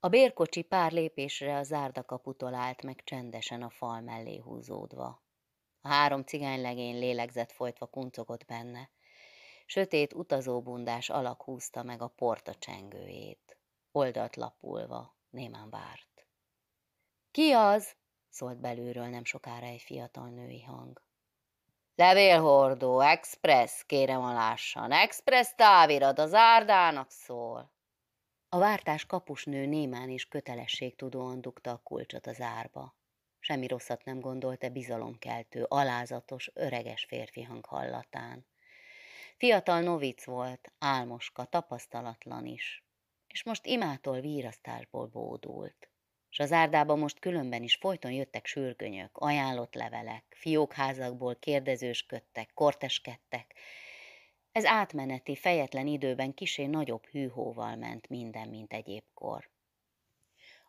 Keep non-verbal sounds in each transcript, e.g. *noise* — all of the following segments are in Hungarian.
A bérkocsi pár lépésre a zárdakaputól állt meg csendesen a fal mellé húzódva. A három cigánylegény lélegzett folytva kuncogott benne. Sötét utazóbundás alak húzta meg a porta csengőjét. Oldalt lapulva, némán várt. Ki az? szólt belülről nem sokára egy fiatal női hang. Levélhordó, express, kérem a lássan, express távirat, az árdának szól. A vártás kapusnő némán és kötelességtudóan dugta a kulcsot az árba. Semmi rosszat nem gondolt bizalomkeltő, alázatos, öreges férfi hang hallatán. Fiatal novic volt, álmoska, tapasztalatlan is, és most imától vírasztásból bódult. S az árdába most különben is folyton jöttek sürgönyök, ajánlott levelek, fiókházakból kérdezősködtek, korteskedtek. Ez átmeneti, fejetlen időben kisé nagyobb hűhóval ment minden, mint egyébkor.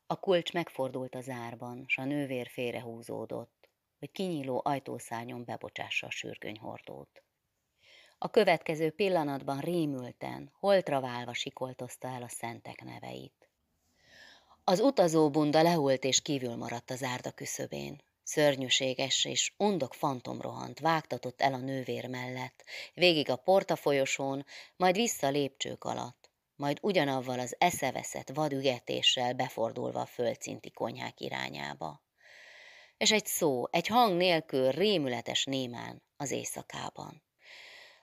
A kulcs megfordult az árban, s a nővér félrehúzódott, hogy kinyíló ajtószárnyon bebocsássa a sürgönyhordót. A következő pillanatban rémülten, holtra válva sikoltozta el a szentek neveit. Az utazóbunda lehult és kívül maradt az árda küszöbén. Szörnyűséges és undok fantom rohant, vágtatott el a nővér mellett, végig a portafolyosón, majd vissza lépcsők alatt, majd ugyanavval az eszeveszett vadügetéssel befordulva a földszinti konyhák irányába. És egy szó, egy hang nélkül rémületes némán az éjszakában.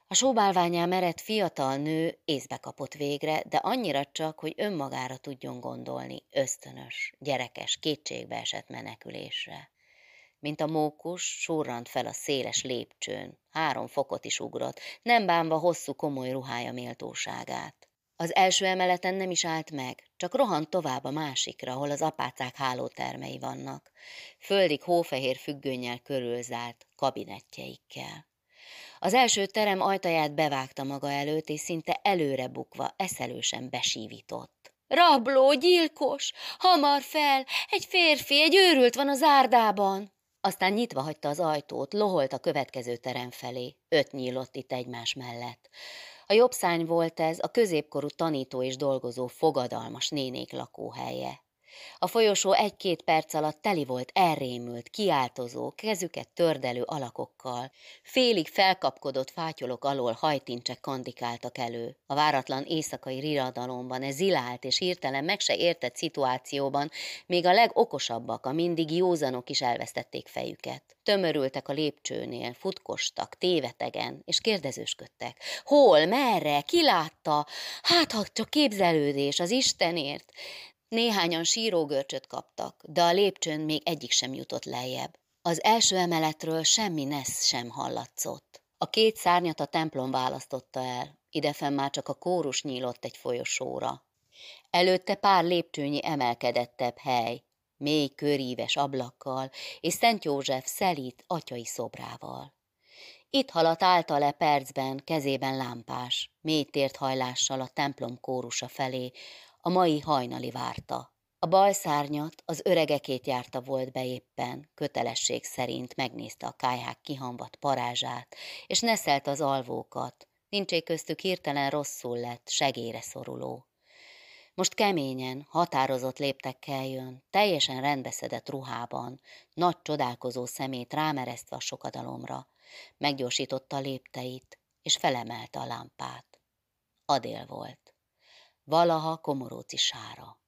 A sóbálványán merett fiatal nő észbe kapott végre, de annyira csak, hogy önmagára tudjon gondolni, ösztönös, gyerekes, kétségbe esett menekülésre. Mint a mókus, surrant fel a széles lépcsőn, három fokot is ugrott, nem bánva hosszú komoly ruhája méltóságát. Az első emeleten nem is állt meg, csak rohant tovább a másikra, ahol az apácák hálótermei vannak, földig hófehér függönnyel körülzárt kabinettjeikkel. Az első terem ajtaját bevágta maga előtt, és szinte előre bukva, eszelősen besívított. Rabló, gyilkos! Hamar fel! Egy férfi, egy őrült van az árdában! Aztán nyitva hagyta az ajtót, loholt a következő terem felé. Öt nyílott itt egymás mellett. A jobb szány volt ez, a középkorú tanító és dolgozó fogadalmas nénék lakóhelye. A folyosó egy-két perc alatt teli volt elrémült, kiáltozó, kezüket tördelő alakokkal. Félig felkapkodott fátyolok alól hajtincsek kandikáltak elő. A váratlan éjszakai riradalomban, ez zilált és hirtelen meg se értett szituációban, még a legokosabbak, a mindig józanok is elvesztették fejüket. Tömörültek a lépcsőnél, futkostak, tévetegen, és kérdezősködtek. Hol, merre, ki látta? Hát, ha csak képzelődés, az Istenért. Néhányan sírógörcsöt kaptak, de a lépcsőn még egyik sem jutott lejjebb. Az első emeletről semmi nesz sem hallatszott. A két szárnyat a templom választotta el, idefenn már csak a kórus nyílott egy folyosóra. Előtte pár lépcsőnyi emelkedettebb hely, mély köríves ablakkal és Szent József szelít atyai szobrával. Itt haladt állta le percben, kezében lámpás, mély tért hajlással a templom kórusa felé, a mai hajnali várta. A bal szárnyat az öregekét járta volt be éppen, kötelesség szerint megnézte a kájhák kihamvat parázsát, és neszelt az alvókat, nincsé köztük hirtelen rosszul lett, segére szoruló. Most keményen, határozott léptekkel jön, teljesen rendbeszedett ruhában, nagy csodálkozó szemét rámeresztve a sokadalomra, meggyorsította a lépteit, és felemelte a lámpát. Adél volt valaha komoróci sára.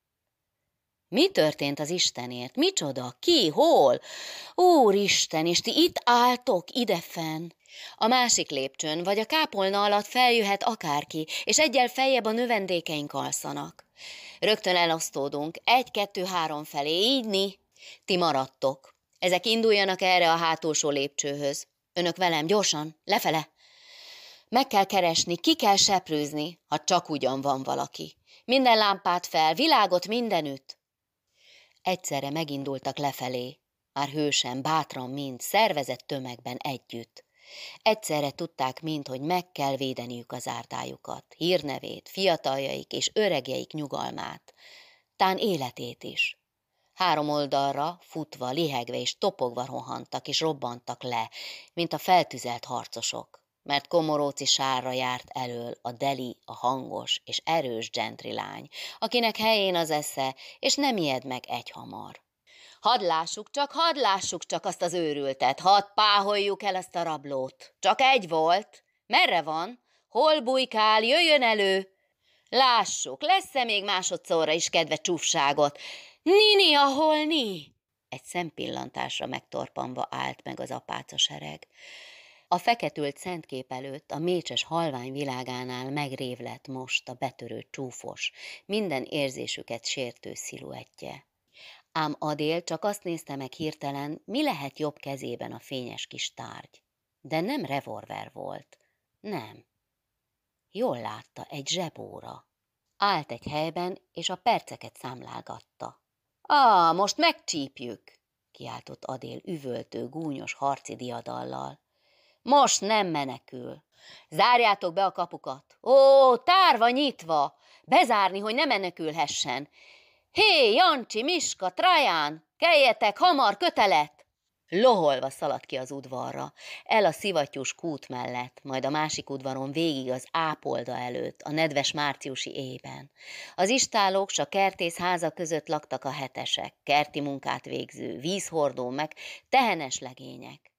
Mi történt az Istenért? Micsoda? Ki? Hol? Úristen, és ti itt álltok, idefenn. A másik lépcsőn, vagy a kápolna alatt feljöhet akárki, és egyel feljebb a növendékeink alszanak. Rögtön elosztódunk, egy-kettő-három felé, így mi? Ti maradtok. Ezek induljanak erre a hátulsó lépcsőhöz. Önök velem, gyorsan, lefele. Meg kell keresni, ki kell seprőzni, ha csak ugyan van valaki. Minden lámpát fel, világot mindenütt. Egyszerre megindultak lefelé, már hősen, bátran mind, szervezett tömegben együtt. Egyszerre tudták mind, hogy meg kell védeniük az ártájukat, hírnevét, fiataljaik és öregjeik nyugalmát, tán életét is. Három oldalra, futva, lihegve és topogva rohantak és robbantak le, mint a feltüzelt harcosok mert komoróci sárra járt elől a deli, a hangos és erős lány, akinek helyén az esze, és nem ijed meg egyhamar. Hadd lássuk csak, hadd lássuk csak azt az őrültet, hadd páholjuk el azt a rablót. Csak egy volt. Merre van? Hol bujkál, jöjjön elő! Lássuk, lesz-e még másodszorra is kedve csúfságot? Nini, ahol ni? Egy szempillantásra megtorpanva állt meg az apáca sereg. A feketült szentkép előtt a mécses halvány világánál megrév lett most a betörő csúfos, minden érzésüket sértő sziluettje. Ám Adél csak azt nézte meg hirtelen, mi lehet jobb kezében a fényes kis tárgy. De nem revolver volt. Nem. Jól látta, egy zsebóra. Állt egy helyben, és a perceket számlálgatta. Á, most megcsípjük, kiáltott Adél üvöltő, gúnyos harci diadallal. Most nem menekül. Zárjátok be a kapukat. Ó, tárva nyitva. Bezárni, hogy ne menekülhessen. Hé, Jancsi, Miska, Traján, keljetek, hamar, kötelet! Loholva szaladt ki az udvarra, el a szivattyús kút mellett, majd a másik udvaron végig az ápolda előtt, a nedves márciusi éjben. Az istálók s a kertész háza között laktak a hetesek, kerti munkát végző, vízhordó meg tehenes legények.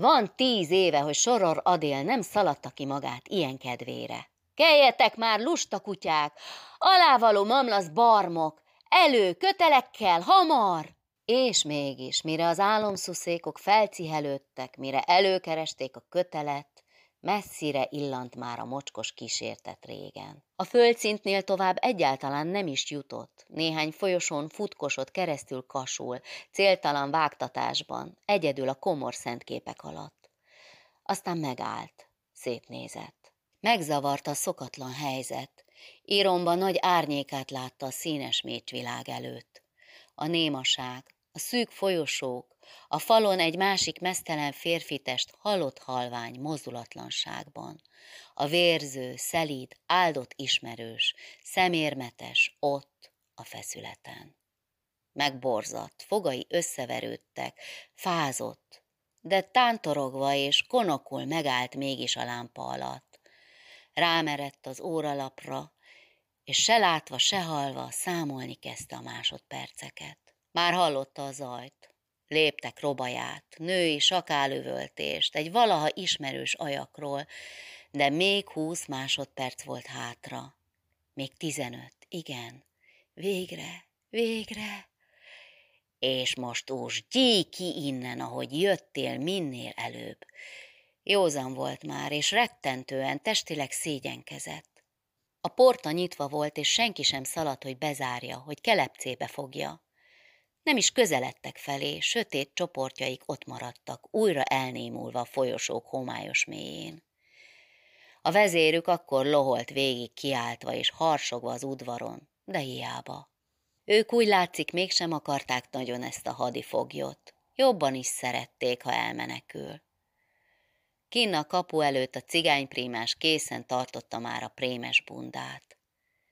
Van tíz éve, hogy Soror Adél nem szaladta ki magát ilyen kedvére. Keljetek már, lusta kutyák! Alávaló mamlasz barmok! Elő, kötelekkel, hamar! És mégis, mire az álomszuszékok felcihelődtek, mire előkeresték a kötelet, messzire illant már a mocskos kísértet régen. A földszintnél tovább egyáltalán nem is jutott, néhány folyosón futkosott keresztül kasul, céltalan vágtatásban, egyedül a komor szentképek alatt. Aztán megállt, szétnézett. Megzavarta a szokatlan helyzet, íromban nagy árnyékát látta a színes mécsvilág előtt. A némaság, a szűk folyosók, a falon egy másik mesztelen férfitest halott halvány mozdulatlanságban. A vérző, szelíd, áldott ismerős, szemérmetes, ott, a feszületen. Megborzadt, fogai összeverődtek, fázott, de tántorogva és konokul megállt mégis a lámpa alatt. Rámerett az óralapra, és se látva, se halva számolni kezdte a másodperceket. Már hallotta a zajt. Léptek robaját, női sakálüvöltést, egy valaha ismerős ajakról, de még húsz másodperc volt hátra. Még tizenöt, igen. Végre, végre. És most ús, gyíj ki innen, ahogy jöttél minél előbb. Józan volt már, és rettentően testileg szégyenkezett. A porta nyitva volt, és senki sem szaladt, hogy bezárja, hogy kelepcébe fogja. Nem is közeledtek felé, sötét csoportjaik ott maradtak, újra elnémulva a folyosók homályos mélyén. A vezérük akkor loholt végig kiáltva és harsogva az udvaron, de hiába. Ők úgy látszik mégsem akarták nagyon ezt a hadifoglyot. Jobban is szerették, ha elmenekül. Kinn a kapu előtt a cigányprímás készen tartotta már a prémes bundát.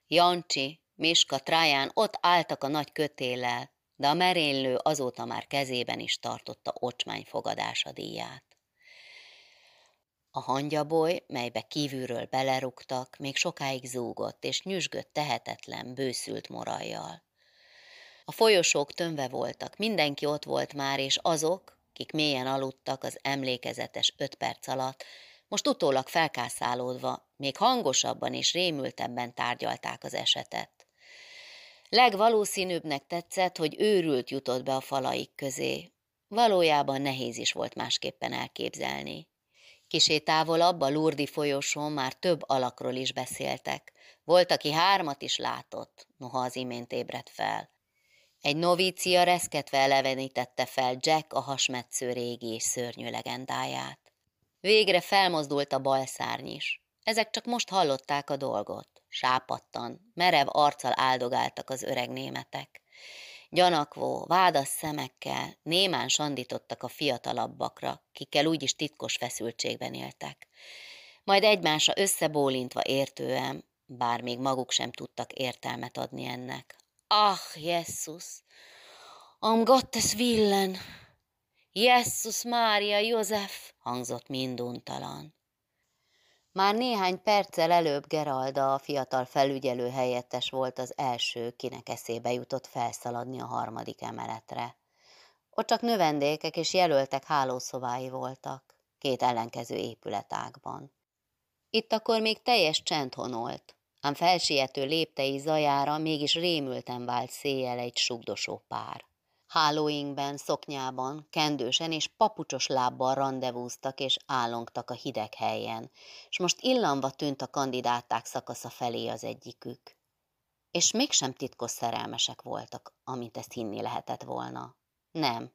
Jancsi, Miska, Tráján ott álltak a nagy kötéllel, de a merénylő azóta már kezében is tartotta ocsmány fogadása díját. A hangyaboly, melybe kívülről belerugtak, még sokáig zúgott, és nyüzsgött tehetetlen, bőszült morajjal. A folyosók tömve voltak, mindenki ott volt már, és azok, kik mélyen aludtak az emlékezetes öt perc alatt, most utólag felkászálódva, még hangosabban és rémültebben tárgyalták az esetet. Legvalószínűbbnek tetszett, hogy őrült jutott be a falaik közé. Valójában nehéz is volt másképpen elképzelni. Kisé távolabb a Lurdi folyosón már több alakról is beszéltek. Volt, aki hármat is látott, noha az imént ébredt fel. Egy novícia reszketve elevenítette fel Jack a hasmetsző régi és szörnyű legendáját. Végre felmozdult a bal szárny is. Ezek csak most hallották a dolgot. Sápattan, merev arccal áldogáltak az öreg németek. Gyanakvó, vádas szemekkel némán sandítottak a fiatalabbakra, kikkel úgyis titkos feszültségben éltek. Majd egymásra összebólintva értően, bár még maguk sem tudtak értelmet adni ennek. Ah, Jesus! Am Gottes Willen! Jesus Mária József! hangzott minduntalan. Már néhány perccel előbb Geralda, a fiatal felügyelő helyettes volt az első, kinek eszébe jutott felszaladni a harmadik emeletre. Ott csak növendékek és jelöltek hálószobái voltak, két ellenkező épületágban. Itt akkor még teljes csend honolt, ám felsiető léptei zajára mégis rémülten vált széjjel egy sugdosó pár. Hálóinkben, szoknyában, kendősen és papucsos lábbal rendezvúztak és állongtak a hideg helyen, és most illanva tűnt a kandidáták szakasza felé az egyikük. És mégsem titkos szerelmesek voltak, amint ezt hinni lehetett volna. Nem.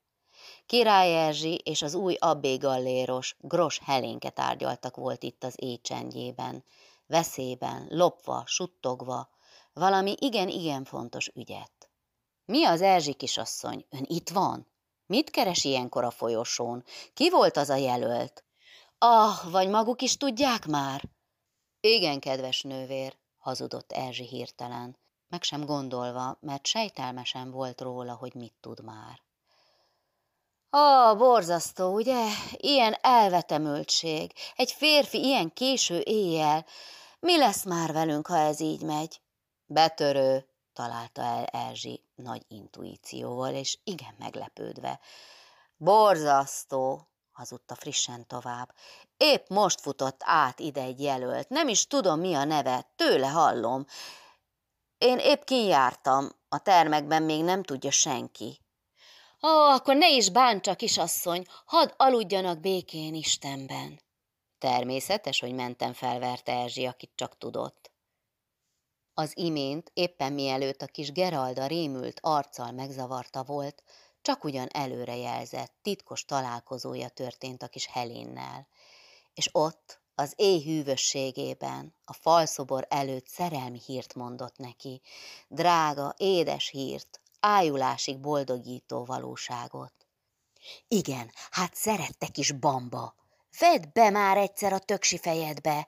Király Erzsi és az új abbé galléros, Gros Helénke tárgyaltak volt itt az éjcsendjében, veszélyben, lopva, suttogva, valami igen-igen fontos ügyet. Mi az Erzsi kisasszony? Ön itt van? Mit keres ilyenkor a folyosón? Ki volt az a jelölt? Ah, vagy maguk is tudják már? Igen, kedves nővér, hazudott Erzsi hirtelen, meg sem gondolva, mert sejtelmesen volt róla, hogy mit tud már. Ah, borzasztó, ugye? Ilyen elvetemültség. Egy férfi ilyen késő éjjel. Mi lesz már velünk, ha ez így megy? Betörő, találta el Erzsi nagy intuícióval, és igen meglepődve. Borzasztó, hazudta frissen tovább. Épp most futott át ide egy jelölt, nem is tudom mi a neve, tőle hallom. Én épp kinjártam, a termekben még nem tudja senki. Ó, akkor ne is bántsa, kisasszony, hadd aludjanak békén Istenben. Természetes, hogy mentem felverte Erzsi, akit csak tudott. Az imént, éppen mielőtt a kis Geralda rémült arccal megzavarta volt, csak ugyan előrejelzett, titkos találkozója történt a kis Helénnel, és ott, az éj hűvösségében, a falszobor előtt szerelmi hírt mondott neki, drága, édes hírt, ájulásig boldogító valóságot. Igen, hát szerettek is bamba. Vedd be már egyszer a töksi fejedbe.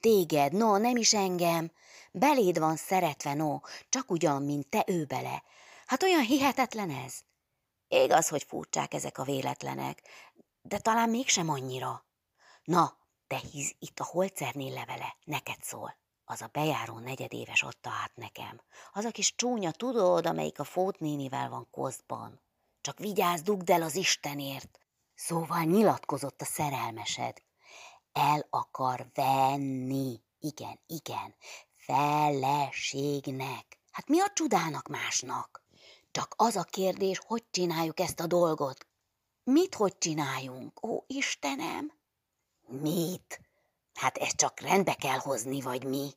Téged, no, nem is engem. Beléd van szeretve, no, csak ugyan, mint te ő bele. Hát olyan hihetetlen ez. Igaz, hogy furcsák ezek a véletlenek, de talán mégsem annyira. Na, te hisz itt a holcernél levele, neked szól. Az a bejáró negyedéves adta át nekem. Az a kis csúnya, tudod, amelyik a Fót nénivel van koszban. Csak vigyázz, dugd el az Istenért. Szóval nyilatkozott a szerelmesed. El akar venni. Igen, igen. Feleségnek. Hát mi a csudának másnak? Csak az a kérdés, hogy csináljuk ezt a dolgot. Mit hogy csináljunk? Ó, Istenem! Mit? Hát ezt csak rendbe kell hozni, vagy mi?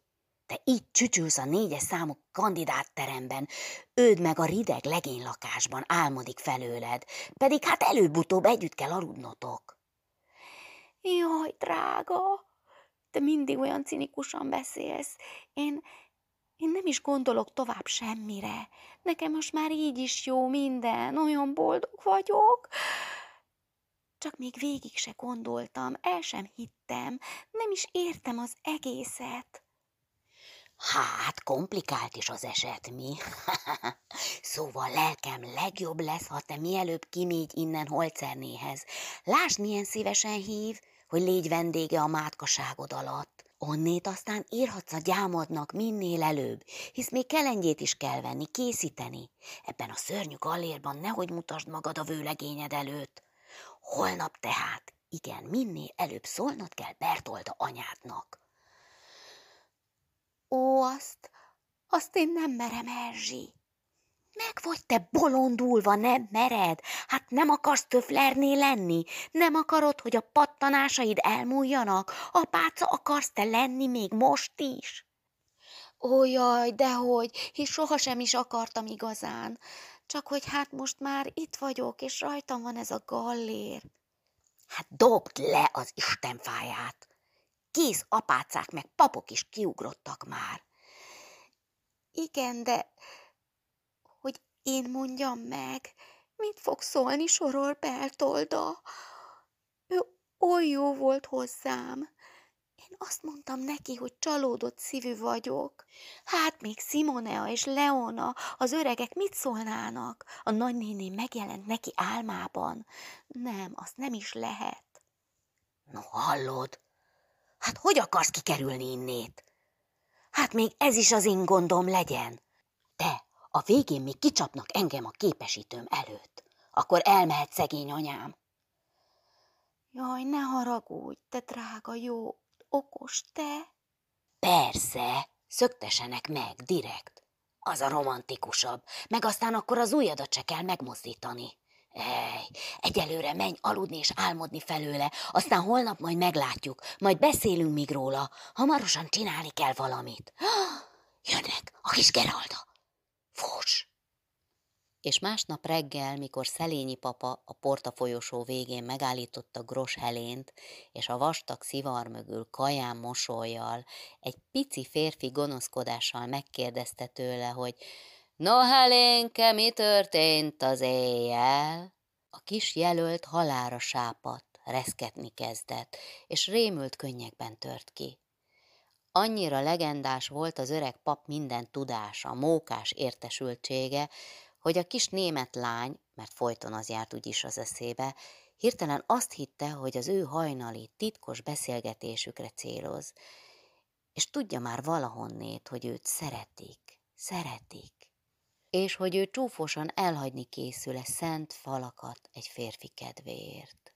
Te így csücsülsz a négyes számú kandidátteremben, őd meg a rideg legénylakásban álmodik felőled, pedig hát előbb-utóbb együtt kell aludnotok. Jaj, drága, te mindig olyan cinikusan beszélsz. Én, én nem is gondolok tovább semmire. Nekem most már így is jó minden, olyan boldog vagyok. Csak még végig se gondoltam, el sem hittem, nem is értem az egészet. Hát, komplikált is az eset, mi? *laughs* szóval lelkem legjobb lesz, ha te mielőbb kimégy innen Holcernéhez. Lásd, milyen szívesen hív, hogy légy vendége a mátkaságod alatt. Onnét aztán írhatsz a gyámodnak minél előbb, hisz még kelengyét is kell venni, készíteni. Ebben a szörnyű gallérban nehogy mutasd magad a vőlegényed előtt. Holnap tehát, igen, minél előbb szólnod kell Bertolda anyádnak. Ó, azt, azt én nem merem, Erzsi. Meg vagy te bolondulva, nem mered? Hát nem akarsz töflerné lenni? Nem akarod, hogy a pattanásaid elmúljanak? Apáca akarsz te lenni még most is? Ó, jaj, dehogy, és sohasem is akartam igazán. Csak hogy hát most már itt vagyok, és rajtam van ez a gallér. Hát dobd le az istenfáját! Kész apácák meg papok is kiugrottak már. Igen, de én mondjam meg, mit fog szólni sorol Beltolda? Ő oly jó volt hozzám. Én azt mondtam neki, hogy csalódott szívű vagyok. Hát még Simonea és Leona, az öregek mit szólnának? A nagynéni megjelent neki álmában. Nem, azt nem is lehet. No, hallod, Hát hogy akarsz kikerülni innét? Hát még ez is az én gondom legyen. De a végén még kicsapnak engem a képesítőm előtt. Akkor elmehet szegény anyám. Jaj, ne haragudj, te drága, jó, okos te. Persze, szöktesenek meg, direkt. Az a romantikusabb, meg aztán akkor az ujjadat se kell megmozdítani. Ej, egyelőre menj aludni és álmodni felőle, aztán holnap majd meglátjuk, majd beszélünk még róla. Hamarosan csinálni kell valamit. *gasps* Jönnek, a kis Geralda. Fos! És másnap reggel, mikor Szelényi papa a porta folyosó végén megállította Gros Helént, és a vastag szivar mögül kaján mosolyjal, egy pici férfi gonoszkodással megkérdezte tőle, hogy No, Helénke, mi történt az éjjel? A kis jelölt halára sápadt, reszketni kezdett, és rémült könnyekben tört ki. Annyira legendás volt az öreg pap minden tudása, mókás értesültsége, hogy a kis német lány, mert folyton az járt úgyis az eszébe, hirtelen azt hitte, hogy az ő hajnali, titkos beszélgetésükre céloz, és tudja már valahonnét, hogy őt szeretik, szeretik és hogy ő csúfosan elhagyni készül-e szent falakat egy férfi kedvéért.